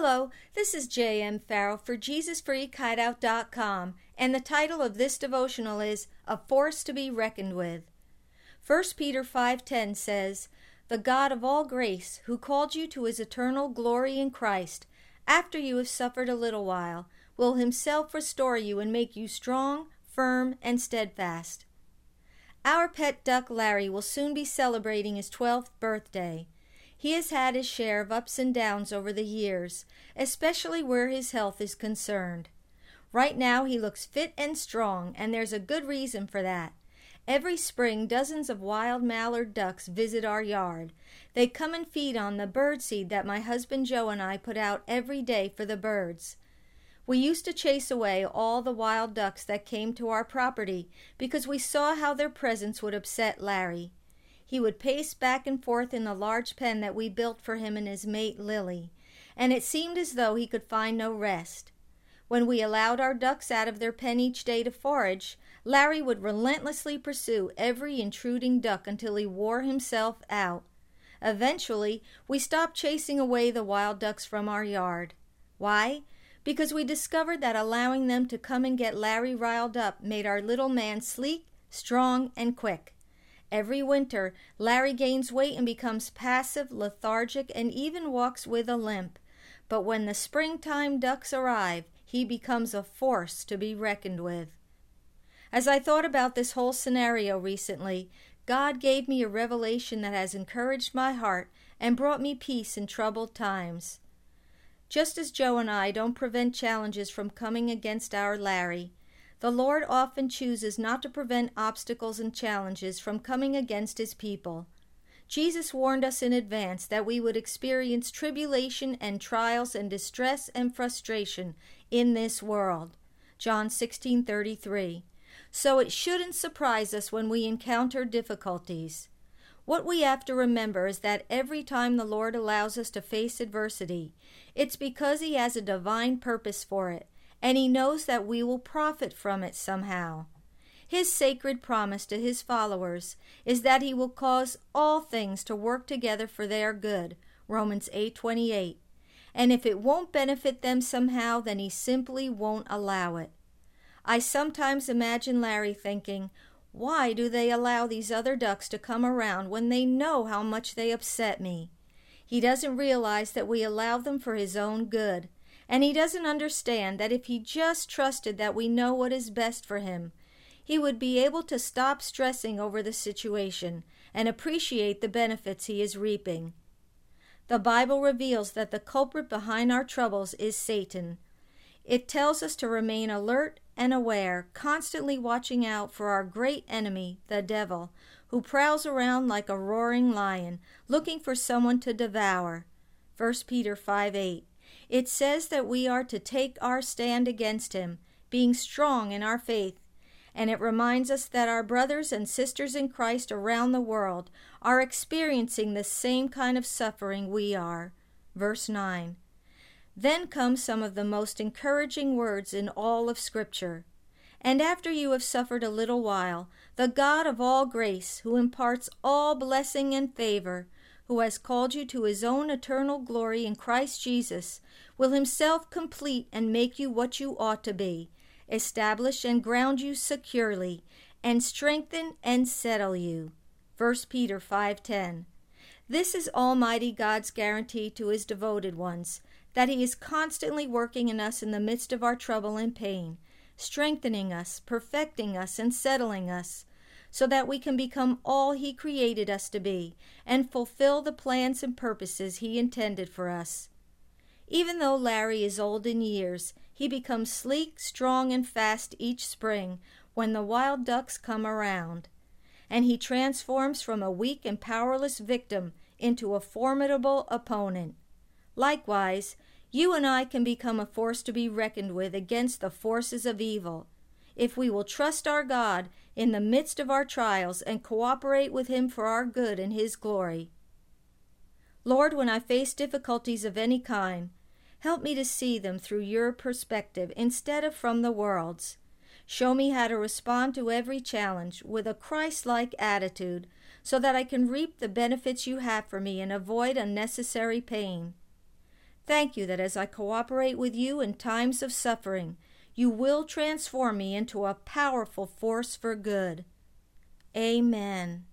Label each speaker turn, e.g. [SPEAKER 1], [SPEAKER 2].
[SPEAKER 1] Hello, this is J.M. Farrell for JesusFreakHideout.com, and the title of this devotional is A Force to be Reckoned with. 1 Peter 5:10 says, "The God of all grace, who called you to his eternal glory in Christ, after you have suffered a little while, will himself restore you and make you strong, firm, and steadfast." Our pet duck Larry will soon be celebrating his 12th birthday. He has had his share of ups and downs over the years, especially where his health is concerned. Right now he looks fit and strong, and there's a good reason for that. Every spring, dozens of wild mallard ducks visit our yard. They come and feed on the bird seed that my husband Joe and I put out every day for the birds. We used to chase away all the wild ducks that came to our property because we saw how their presence would upset Larry. He would pace back and forth in the large pen that we built for him and his mate Lily, and it seemed as though he could find no rest. When we allowed our ducks out of their pen each day to forage, Larry would relentlessly pursue every intruding duck until he wore himself out. Eventually, we stopped chasing away the wild ducks from our yard. Why? Because we discovered that allowing them to come and get Larry riled up made our little man sleek, strong, and quick. Every winter, Larry gains weight and becomes passive, lethargic, and even walks with a limp. But when the springtime ducks arrive, he becomes a force to be reckoned with. As I thought about this whole scenario recently, God gave me a revelation that has encouraged my heart and brought me peace in troubled times. Just as Joe and I don't prevent challenges from coming against our Larry, the Lord often chooses not to prevent obstacles and challenges from coming against his people. Jesus warned us in advance that we would experience tribulation and trials and distress and frustration in this world. John 16:33. So it shouldn't surprise us when we encounter difficulties. What we have to remember is that every time the Lord allows us to face adversity, it's because he has a divine purpose for it and he knows that we will profit from it somehow. His sacred promise to his followers is that he will cause all things to work together for their good. Romans 8:28. And if it won't benefit them somehow, then he simply won't allow it. I sometimes imagine Larry thinking, why do they allow these other ducks to come around when they know how much they upset me? He doesn't realize that we allow them for his own good and he doesn't understand that if he just trusted that we know what is best for him, he would be able to stop stressing over the situation and appreciate the benefits he is reaping. The Bible reveals that the culprit behind our troubles is Satan. It tells us to remain alert and aware, constantly watching out for our great enemy, the devil, who prowls around like a roaring lion, looking for someone to devour. 1 Peter 5 8. It says that we are to take our stand against him, being strong in our faith. And it reminds us that our brothers and sisters in Christ around the world are experiencing the same kind of suffering we are. Verse 9. Then come some of the most encouraging words in all of Scripture. And after you have suffered a little while, the God of all grace, who imparts all blessing and favor, who has called you to his own eternal glory in Christ Jesus, will himself complete and make you what you ought to be, establish and ground you securely, and strengthen and settle you. 1 Peter 5:10. This is Almighty God's guarantee to his devoted ones, that he is constantly working in us in the midst of our trouble and pain, strengthening us, perfecting us, and settling us so that we can become all He created us to be and fulfill the plans and purposes He intended for us. Even though Larry is old in years, he becomes sleek, strong, and fast each spring when the wild ducks come around. And he transforms from a weak and powerless victim into a formidable opponent. Likewise, you and I can become a force to be reckoned with against the forces of evil if we will trust our God in the midst of our trials and cooperate with Him for our good and His glory. Lord, when I face difficulties of any kind, help me to see them through your perspective instead of from the world's. Show me how to respond to every challenge with a Christ like attitude so that I can reap the benefits you have for me and avoid unnecessary pain. Thank you that as I cooperate with you in times of suffering, you will transform me into a powerful force for good. Amen.